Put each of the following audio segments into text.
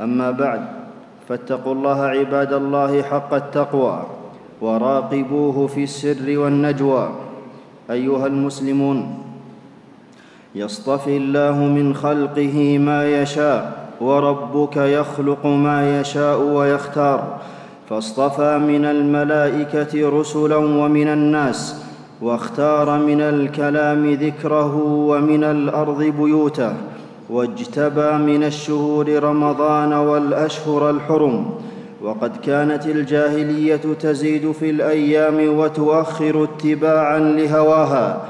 أما بعد فاتقوا الله عباد الله حق التقوى وراقبوه في السر والنجوى. أيها المسلمون يصطفي الله من خلقه ما يشاء وربك يخلق ما يشاء ويختار. فاصطفى من الملائكة رسلا ومن الناس واختار من الكلام ذكره ومن الأرض بيوته. واجتبى من الشهور رمضان والأشهر الحرم وقد كانت الجاهلية تزيد في الأيام وتؤخر اتباعا لهواها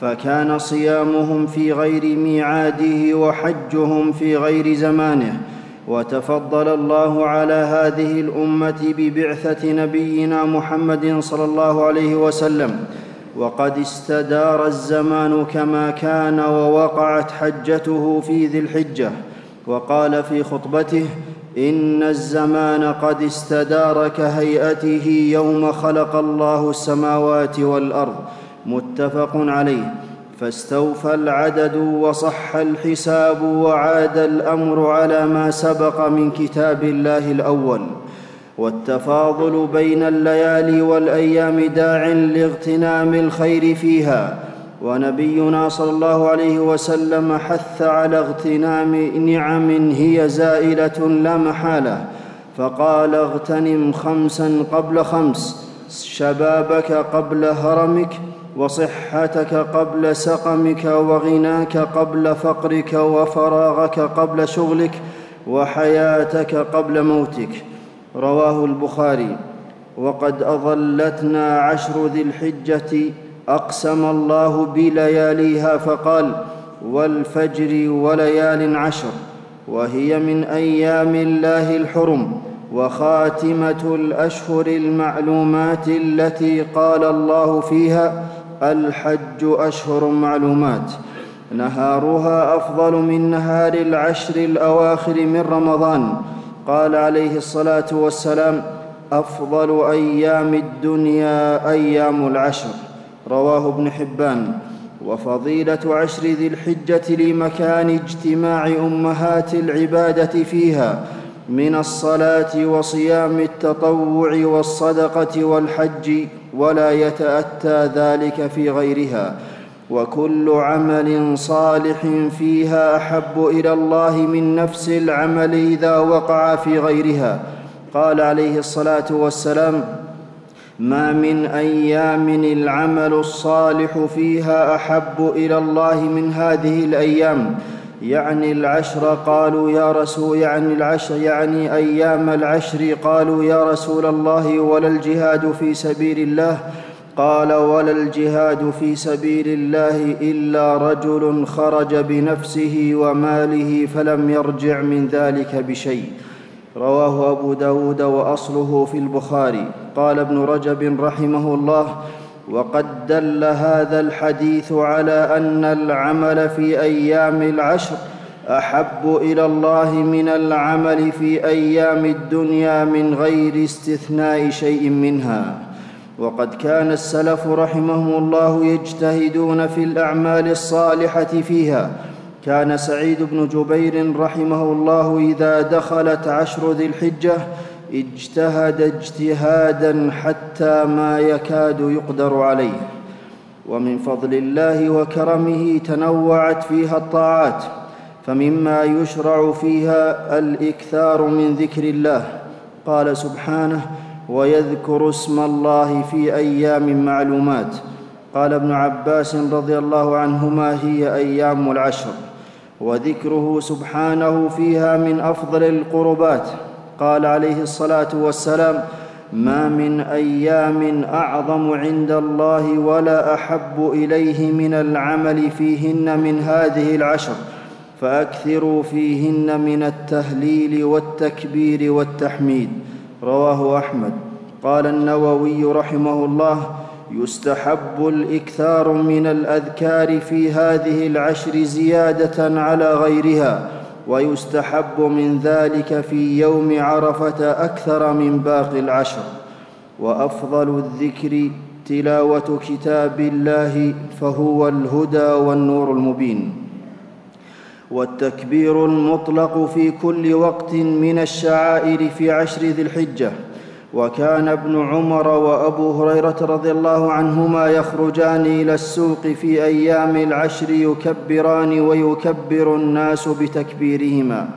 فكان صيامهم في غير ميعاده وحجهم في غير زمانه. وتفضل الله على هذه الأمة ببعثة نبينا محمد صلى الله عليه وسلم وقد استدار الزمان كما كان ووقعت حجته في ذي الحجة. وقال في خطبته إن الزمان قد استدار كهيئته يوم خلق الله السماوات والأرض. متفق عليه. فاستوفى العدد وصح الحساب وعاد الأمر على ما سبق من كتاب الله الأول. والتفاضل بين الليالي والأيام داع لاغتنام الخير فيها. ونبينا صلى الله عليه وسلم حث على اغتنام نعم هي زائلة لا محالة فقال اغتنم خمسا قبل خمس شبابك قبل هرمك وصحتك قبل سقمك وغناك قبل فقرك وفراغك قبل شغلك وحياتك قبل موتك. رواه البخاري. وقد أظلتنا عشر ذي الحجة أقسم الله بلياليها فقال والفجر وليال عشر وهي من أيام الله الحرم وخاتمة الأشهر المعلومات التي قال الله فيها الحج أشهر معلومات. نهارها أفضل من نهار العشر الأواخر من رمضان. قال عليه الصلاة والسلام أفضل أيام الدنيا أيام العشر. رواه ابن حبان. وفضيلة عشر ذي الحجة لمكان اجتماع أمهات العبادة فيها من الصلاة وصيام التطوع والصدقة والحج ولا يتأتى ذلك في غيرها. وكل عمل صالح فيها أحب إلى الله من نفس العمل إذا وقع في غيرها. قال عليه الصلاة والسلام ما من أيام العمل الصالح فيها أحب إلى الله من هذه الأيام. يعني العشر قالوا يا رسول يعني العشر يعني أيام العشر قالوا يا رسول الله ولا الجهاد في سبيل الله. قال ولا الجهاد في سبيل الله إلا رجل خرج بنفسه وماله فلم يرجع من ذلك بشيء. رواه أبو داود وأصله في البخاري. قال ابن رجب رحمه الله وقد دل هذا الحديث على أن العمل في أيام العشر أحب إلى الله من العمل في أيام الدنيا من غير استثناء شيء منها. وقد كان السلف رحمهم الله يجتهدون في الأعمال الصالحة فيها. كان سعيد بن جبير رحمه الله إذا دخلت عشر ذي الحجة اجتهد اجتهادا حتى ما يكاد يقدر عليه. ومن فضل الله وكرمه تنوعت فيها الطاعات فمما يشرع فيها الإكثار من ذكر الله. قال سبحانه ويذكر اسم الله في أيام معلومات. قال ابن عباس رضي الله عنهما هي أيام العشر. وذكره سبحانه فيها من أفضل القربات. قال عليه الصلاة والسلام ما من أيام أعظم عند الله ولا أحب إليه من العمل فيهن من هذه العشر. فأكثروا فيهن من التهليل والتكبير والتحميد. رواه أحمد. قال النووي رحمه الله يستحب الإكثار من الأذكار في هذه العشر زيادة على غيرها ويستحب من ذلك في يوم عرفة أكثر من باقي العشر. وأفضل الذكر تلاوة كتاب الله فهو الهدى والنور المبين. والتكبير المطلق في كل وقت من الشعائر في عشر ذي الحجة. وكان ابن عمر وأبو هريرة رضي الله عنهما يخرجان إلى السوق في أيام العشر يكبران ويكبر الناس بتكبيرهما.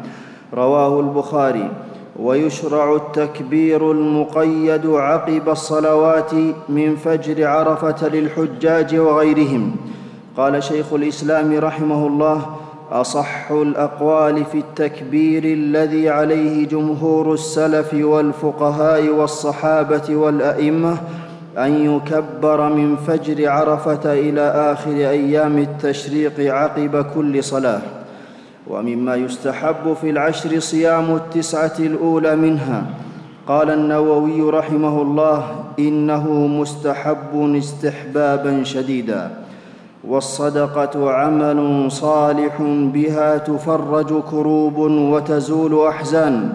رواه البخاري. ويشرع التكبير المقيد عقب الصلوات من فجر عرفة للحجاج وغيرهم. قال شيخ الإسلام رحمه الله أصح الأقوال في التكبير الذي عليه جمهور السلف والفقهاء والصحابة والأئمة أن يكبر من فجر عرفة إلى آخر أيام التشريق عقب كل صلاة ومما يستحب في العشر صيام التسعة الأولى منها. قال النووي رحمه الله إنه مستحب استحبابا شديدا. والصدقة عمل صالح بها تفرج كروب وتزول أحزان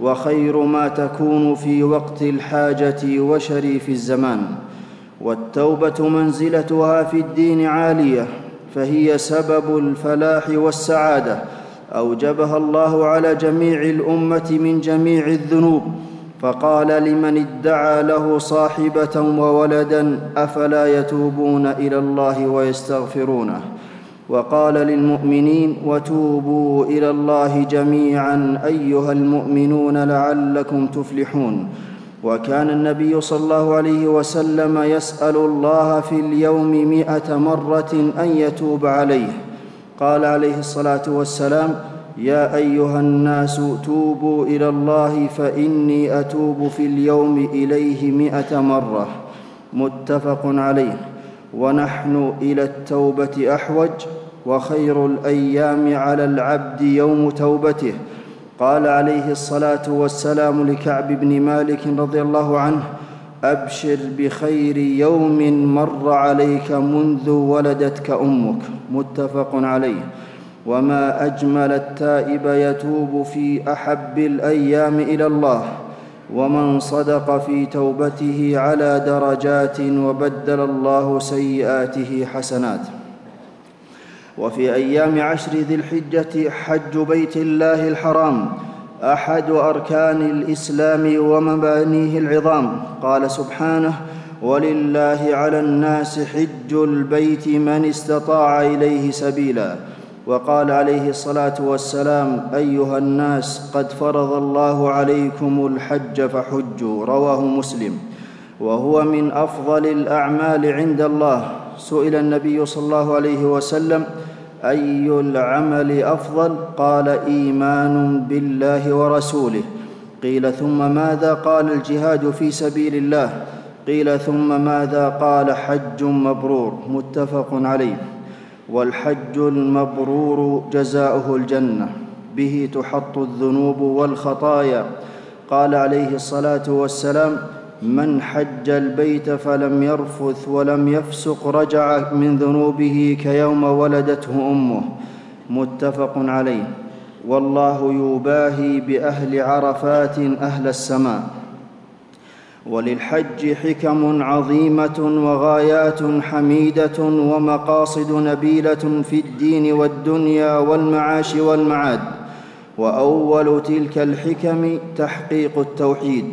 وخير ما تكون في وقت الحاجة وشريف الزمان. والتوبة منزلتها في الدين عالية فهي سبب الفلاح والسعادة. أوجبها الله على جميع الأمة من جميع الذنوب. فقال لمن ادعى له صاحبة وولدا أفلا يتوبون إلى الله ويستغفرونه؟ وقال للمؤمنين وتوبوا إلى الله جميعا أيها المؤمنون لعلكم تفلحون. وكان النبي صلى الله عليه وسلم يسأل الله في اليوم مائه مرة أن يتوب عليه. قال عليه الصلاة والسلام يا أيها الناس توبوا إلى الله فإني أتوب في اليوم إليه مائه مرة. متفق عليه. ونحن إلى التوبة أحوج وخير الأيام على العبد يوم توبته. قال عليه الصلاة والسلام لكعب بن مالك رضي الله عنه أبشر بخير يوم مر عليك منذ ولدتك أمك. متفق عليه. وما اجمل التائب يتوب في احب الأيام إلى الله ومن صدق في توبته على درجات وبدل الله سيئاته حسنات وفي أيام عشر ذي الحجه حج بيت الله الحرام احد اركان الاسلام ومبانيه العظام قال سبحانه ولله على الناس حج البيت من استطاع اليه سبيلا وقال عليه الصلاة والسلام أيها الناس قد فرض الله عليكم الحج فحجوا. رواه مسلم. وهو من أفضل الأعمال عند الله. سئل النبي صلى الله عليه وسلم أي العمل أفضل؟ قال إيمان بالله ورسوله. قيل ثم ماذا قال الجهاد في سبيل الله؟ قيل ثم ماذا قال حج مبرور؟ متفق عليه. والحج المبرور جزاؤه الجنة. به تحط الذنوب والخطايا. قال عليه الصلاة والسلام من حج البيت فلم يرفث ولم يفسق رجع من ذنوبه كيوم ولدته أمه. متفق عليه. والله يباهي بأهل عرفات أهل السماء. وللحج حكم عظيمة وغايات حميدة ومقاصد نبيلة في الدين والدنيا والمعاش والمعاد. وأول تلك الحكم تحقيق التوحيد.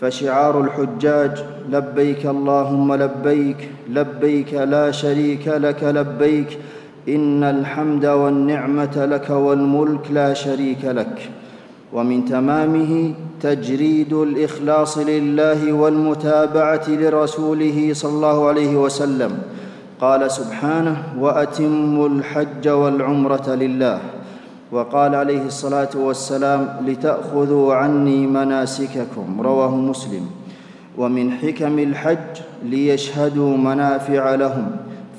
فشعار الحجاج لبيك اللهم لبيك لبيك لا شريك لك لبيك إن الحمد والنعمة لك والملك لا شريك لك. ومن تمامه تجريد الإخلاص لله والمتابعة لرسوله صلى الله عليه وسلم. قال سبحانه وأتموا الحج والعمرة لله. وقال عليه الصلاة والسلام لتأخذوا عني مناسككم. رواه مسلم. ومن حكم الحج ليشهدوا منافع لهم.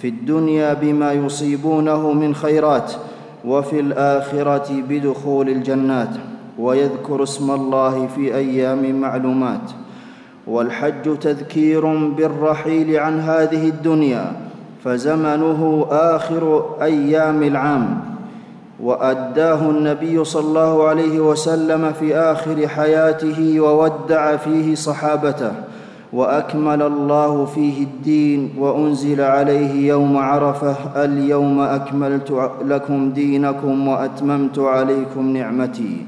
في الدنيا بما يصيبونه من خيرات وفي الآخرة بدخول الجنات. ويذكر اسم الله في أيام معلومات. والحج تذكير بالرحيل عن هذه الدنيا فزمنه آخر أيام العام. وأداه النبي صلى الله عليه وسلم في آخر حياته وودع فيه صحابته وأكمل الله فيه الدين وأنزل عليه يوم عرفة اليوم أكملت لكم دينكم وأتممت عليكم نعمتي.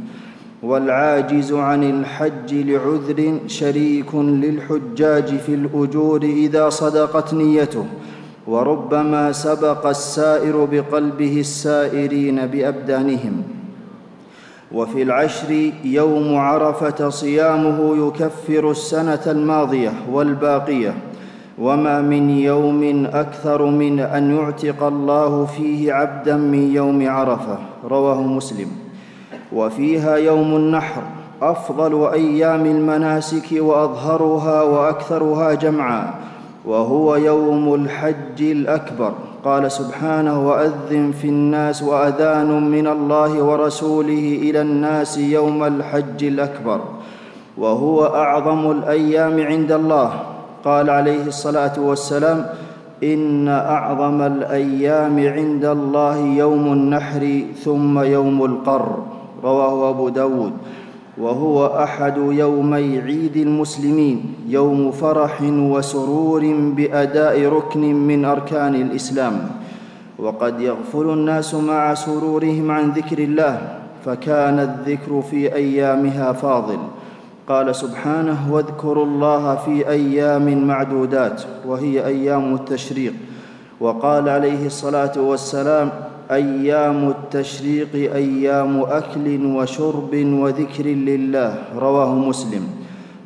والعاجز عن الحج لعذر شريك للحجاج في الأجور إذا صدقت نيته. وربما سبق السائر بقلبه السائرين بأبدانهم. وفي العشر يوم عرفة صيامه يكفر السنة الماضية والباقية. وما من يوم أكثر من أن يعتق الله فيه عبدا من يوم عرفة. رواه مسلم. وفيها يوم النحر أفضل أيام المناسك وأظهرها وأكثرها جمعا وهو يوم الحج الأكبر. قال سبحانه وأذن في الناس وأذان من الله ورسوله إلى الناس يوم الحج الأكبر وهو أعظم الأيام عند الله. قال عليه الصلاة والسلام إن أعظم الأيام عند الله يوم النحر ثم يوم القر. رواه أبو داود. وهو أحد يومي عيد المسلمين يوم فرح وسرور بأداء ركن من أركان الإسلام. وقد يغفل الناس مع سرورهم عن ذكر الله فكان الذكر في أيامها فاضل. قال سبحانه واذكروا الله في أيام معدودات وهي أيام التشريق. وقال عليه الصلاة والسلام أيام التشريق أيام أكل وشرب وذكر لله. رواه مسلم.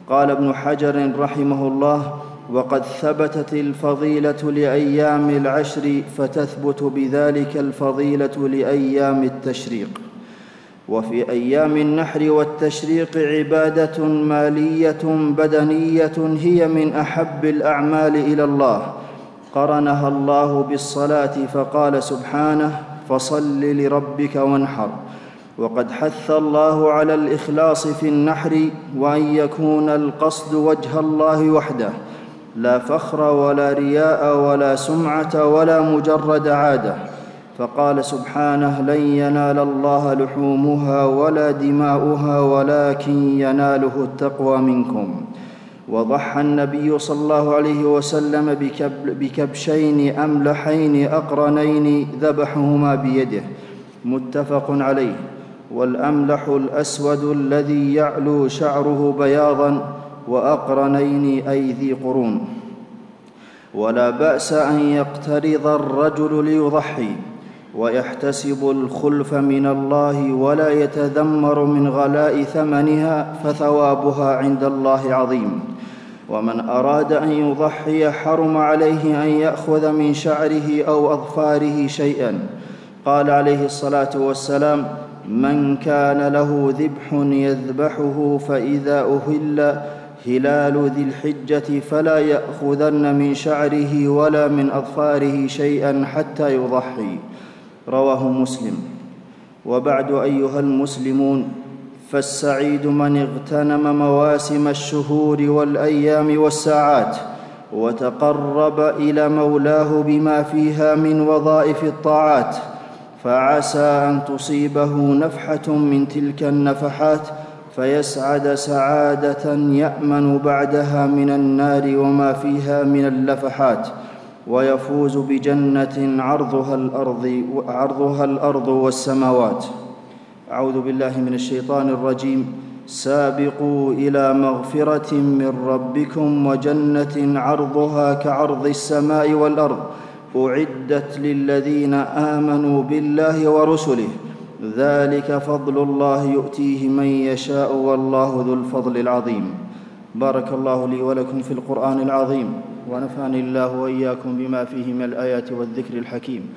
قال ابن حجر رحمه الله وقد ثبتت الفضيلة لأيام العشر فتثبت بذلك الفضيلة لأيام التشريق. وفي أيام النحر والتشريق عبادة مالية بدنية هي من أحب الأعمال إلى الله. قرنها الله بالصلاة فقال سبحانه فصل لربك وانحر. وقد حث الله على الإخلاص في النحر وأن يكون القصد وجه الله وحده. لا فخر ولا رياء ولا سمعة ولا مجرد عادة. فقال سبحانه لن ينال الله لحومها ولا دماؤها ولكن يناله التقوى منكم. وضحى النبي صلى الله عليه وسلم بكبشين أملحين أقرنين ذبحهما بيده متفق عليه. والأملح الأسود الذي يعلو شعره بياضا وأقرنين أي ذي قرون. ولا بأس أن يقترض الرجل ليضحي. ويحتسب الخلف من الله ولا يتذمر من غلاء ثمنها فثوابها عند الله عظيم. ومن أراد أن يضحي حرم عليه أن يأخذ من شعره أو أظفاره شيئا. قال عليه الصلاة والسلام من كان له ذبح يذبحه فإذا أهل هلال ذي الحجة فلا يأخذن من شعره ولا من أظفاره شيئا حتى يضحي. رواه مسلم. وبعد أيها المسلمون فالسعيد من اغتنم مواسم الشهور والأيام والساعات وتقرب إلى مولاه بما فيها من وظائف الطاعات فعسى أن تصيبه نفحة من تلك النفحات فيسعد سعادة يأمن بعدها من النار وما فيها من اللفحات. ويفوز بجنة عرضها الأرض عرضها الأرض والسماوات. أعوذ بالله من الشيطان الرجيم. سابقوا إلى مغفرة من ربكم وجنة عرضها كعرض السماء والأرض. أعدت للذين آمنوا بالله ورسله. ذلك فضل الله يؤتيه من يشاء والله ذو الفضل العظيم. بارك الله لي ولكم في القرآن العظيم. ونفعني الله وإياكم بما فيه من الآيات والذكر الحكيم.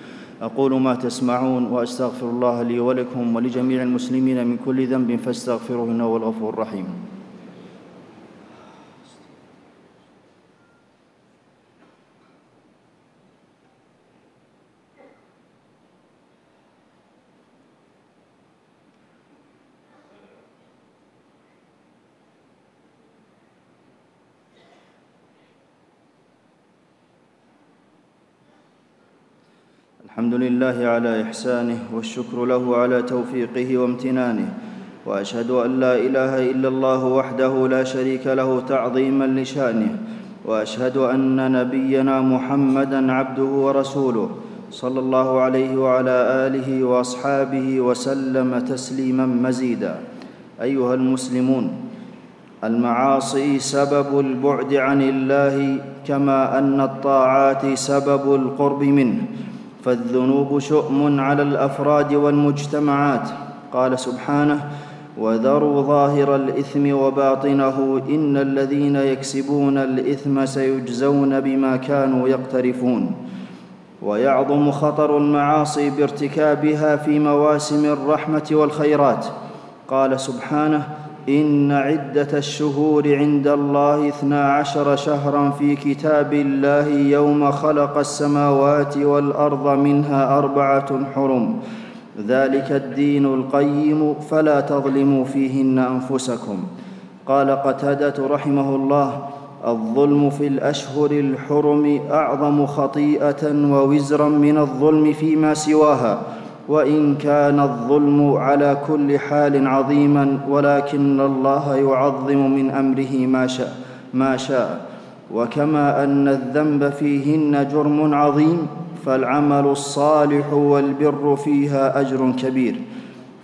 أقول ما تسمعون وأستغفر الله لي ولكم ولجميع المسلمين من كل ذنب فاستغفروه إنه هو الغفور الرحيم. الحمد لله على إحسانه والشكر له على توفيقه وامتنانه وأشهد أن لا إله إلا الله وحده لا شريك له تعظيما لشأنه وأشهد أن نبينا محمدا عبده ورسوله صلى الله عليه وعلى آله وأصحابه وسلم تسليما مزيدا. أيها المسلمون المعاصي سبب البعد عن الله كما أن الطاعات سبب القرب منه. فالذنوب شؤم على الأفراد والمجتمعات. قال سبحانه وذروا ظاهر الإثم وباطنه إن الذين يكسبون الإثم سيجزون بما كانوا يقترفون. ويعظم خطر المعاصي بارتكابها في مواسم الرحمة والخيرات. قال سبحانه إن عدة الشهور عند الله اثنا عشر شهرا في كتاب الله يوم خلق السماوات والأرض منها أربعة حرم. ذلك الدين القيم فلا تظلموا فيهن أنفسكم. قال قتادة رحمه الله الظلم في الأشهر الحرم أعظم خطيئة ووزرا من الظلم فيما سواها. وإن كان الظلم على كل حال عظيما ولكن الله يعظم من أمره ما شاء ما شاء. وكما أن الذنب فيهن جرم عظيم فالعمل الصالح والبر فيها أجر كبير.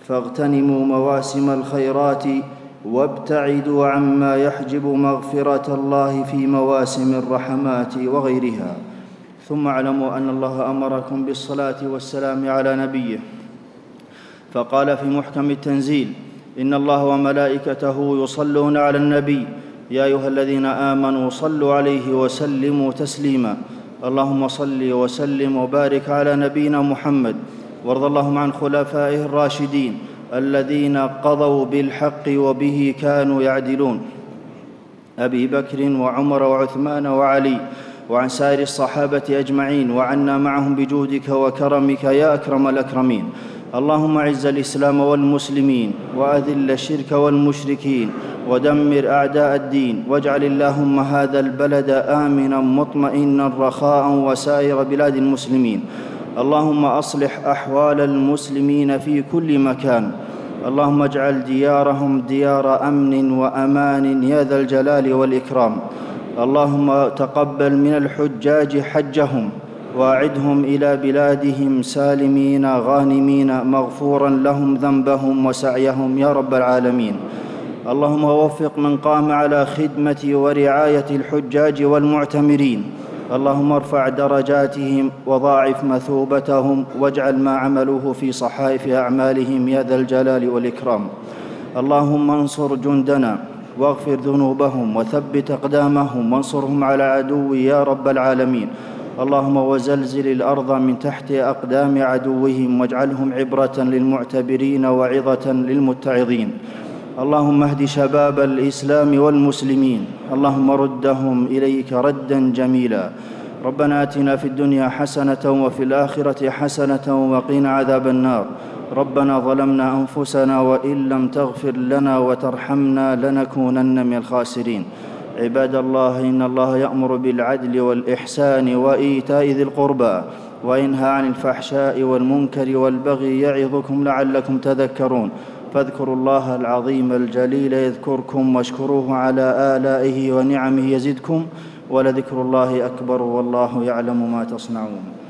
فاغتنموا مواسم الخيرات وابتعدوا عما يحجب مغفرة الله في مواسم الرحمات وغيرها. ثم اعلموا أن الله أمركم بالصلاة والسلام على نبيه. فقال في محكم التنزيل إن الله وملائكته يصلون على النبي. يا أيها الذين آمنوا صلوا عليه وسلموا تسليما. اللهم صل وسلم وبارك على نبينا محمد. وارض اللهم عن خلفائه الراشدين الذين قضوا بالحق وبه كانوا يعدلون. أبي بكر وعمر وعثمان وعلي. وعن سائر الصحابة أجمعين وعنا معهم بجودك وكرمك يا أكرم الأكرمين. اللهم أعز الإسلام والمسلمين وأذل الشرك والمشركين ودمر أعداء الدين واجعل اللهم هذا البلد آمنا مطمئنا رخاء وسائر بلاد المسلمين. اللهم أصلح أحوال المسلمين في كل مكان. اللهم اجعل ديارهم ديار أمن وأمان يا ذا الجلال والإكرام. اللهم تقبل من الحجاج حجهم واعدهم إلى بلادهم سالمين غانمين مغفورا لهم ذنبهم وسعيهم يا رب العالمين. اللهم وفق من قام على خدمة ورعاية الحجاج والمعتمرين. اللهم ارفع درجاتهم وضاعف مثوبتهم واجعل ما عملوه في صحائف أعمالهم يا ذا الجلال والإكرام. اللهم انصر جندنا واغفر ذنوبهم وثبت أقدامهم وانصرهم على عدو يا رب العالمين. اللهم وزلزل الأرض من تحت أقدام عدوهم واجعلهم عبرة للمعتبرين وعظة للمتعظين. اللهم اهد شباب الإسلام والمسلمين. اللهم ردهم إليك ردا جميلا. ربنا آتنا في الدنيا حسنة وفي الآخرة حسنة وقنا عذاب النار. ربنا ظلمنا أنفسنا وإن لم تغفر لنا وترحمنا لنكونن من الخاسرين. عباد الله إن الله يأمر بالعدل والإحسان وإيتاء ذي القربى وينهى عن الفحشاء والمنكر والبغي يعظكم لعلكم تذكرون. فاذكروا الله العظيم الجليل يذكركم واشكروه على آلائه ونعمه يزدكم. ولذكر الله أكبر والله يعلم ما تصنعون.